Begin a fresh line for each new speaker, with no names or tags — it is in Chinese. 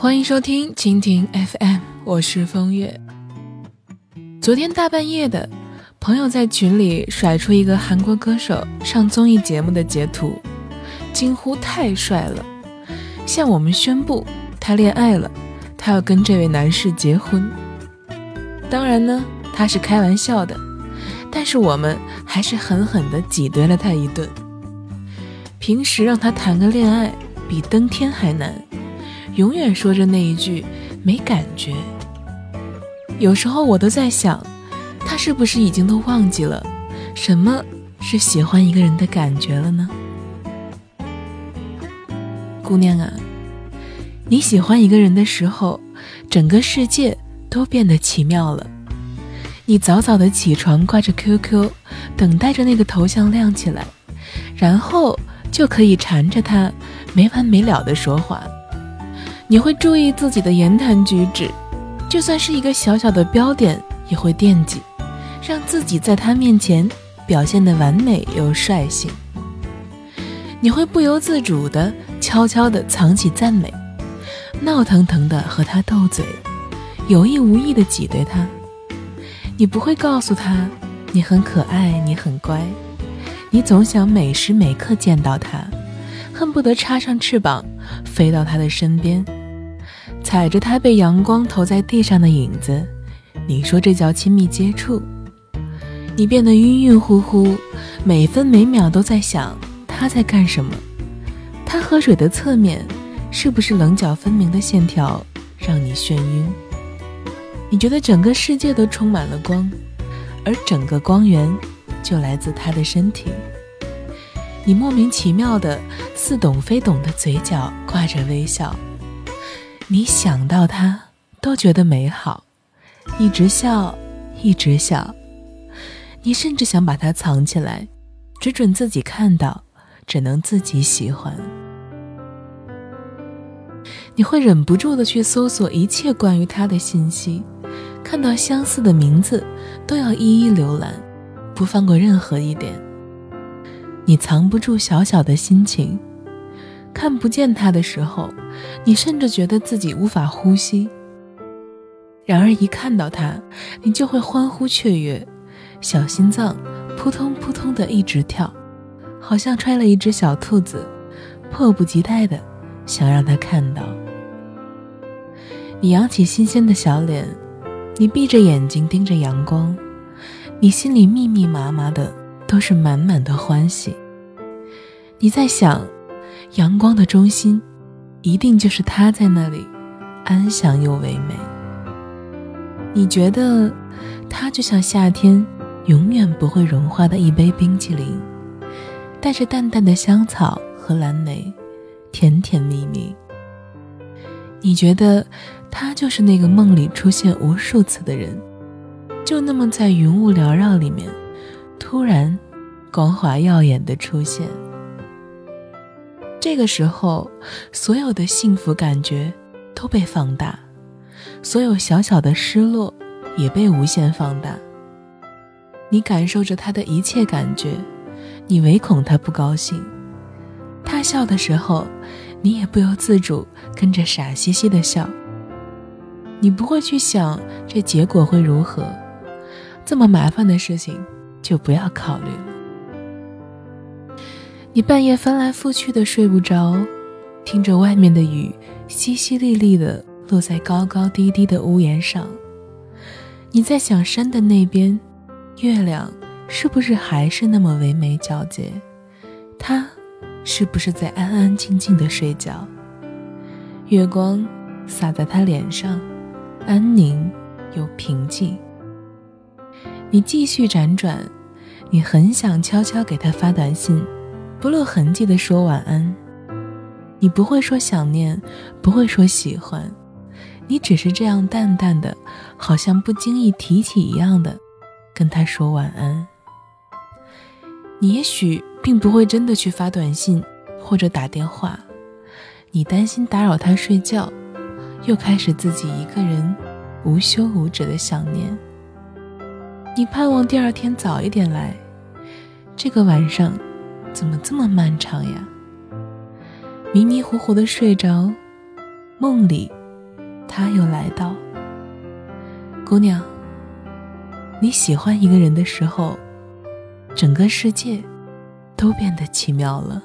欢迎收听蜻蜓 FM，我是风月。昨天大半夜的，朋友在群里甩出一个韩国歌手上综艺节目的截图，惊呼太帅了，向我们宣布他恋爱了，他要跟这位男士结婚。当然呢，他是开玩笑的，但是我们还是狠狠地挤兑了他一顿。平时让他谈个恋爱比登天还难。永远说着那一句没感觉，有时候我都在想，他是不是已经都忘记了什么是喜欢一个人的感觉了呢？姑娘啊，你喜欢一个人的时候，整个世界都变得奇妙了。你早早的起床，挂着 QQ，等待着那个头像亮起来，然后就可以缠着他没完没了的说话。你会注意自己的言谈举止，就算是一个小小的标点，也会惦记，让自己在他面前表现的完美又率性。你会不由自主的悄悄的藏起赞美，闹腾腾的和他斗嘴，有意无意的挤兑他。你不会告诉他你很可爱，你很乖，你总想每时每刻见到他，恨不得插上翅膀飞到他的身边。踩着他被阳光投在地上的影子，你说这叫亲密接触？你变得晕晕乎乎，每分每秒都在想他在干什么。他喝水的侧面，是不是棱角分明的线条让你眩晕？你觉得整个世界都充满了光，而整个光源就来自他的身体。你莫名其妙的似懂非懂的嘴角挂着微笑。你想到他都觉得美好，一直笑，一直笑。你甚至想把它藏起来，只准自己看到，只能自己喜欢。你会忍不住的去搜索一切关于他的信息，看到相似的名字都要一一浏览，不放过任何一点。你藏不住小小的心情。看不见他的时候，你甚至觉得自己无法呼吸。然而一看到他，你就会欢呼雀跃，小心脏扑通扑通的一直跳，好像揣了一只小兔子，迫不及待的想让他看到。你扬起新鲜的小脸，你闭着眼睛盯着阳光，你心里密密麻麻的都是满满的欢喜。你在想。阳光的中心，一定就是他在那里，安详又唯美。你觉得，他就像夏天永远不会融化的一杯冰淇淋，带着淡淡的香草和蓝莓，甜甜蜜蜜。你觉得，他就是那个梦里出现无数次的人，就那么在云雾缭绕里面，突然，光华耀眼的出现。这个时候，所有的幸福感觉都被放大，所有小小的失落也被无限放大。你感受着他的一切感觉，你唯恐他不高兴。他笑的时候，你也不由自主跟着傻兮兮的笑。你不会去想这结果会如何，这么麻烦的事情就不要考虑了。你半夜翻来覆去的睡不着，听着外面的雨淅淅沥沥的落在高高低低的屋檐上。你在想山的那边，月亮是不是还是那么唯美皎洁？他是不是在安安静静的睡觉？月光洒在他脸上，安宁又平静。你继续辗转，你很想悄悄给他发短信。不露痕迹地说晚安，你不会说想念，不会说喜欢，你只是这样淡淡的，好像不经意提起一样的，跟他说晚安。你也许并不会真的去发短信或者打电话，你担心打扰他睡觉，又开始自己一个人无休无止的想念。你盼望第二天早一点来，这个晚上。怎么这么漫长呀？迷迷糊糊的睡着，梦里他又来到。姑娘，你喜欢一个人的时候，整个世界都变得奇妙了。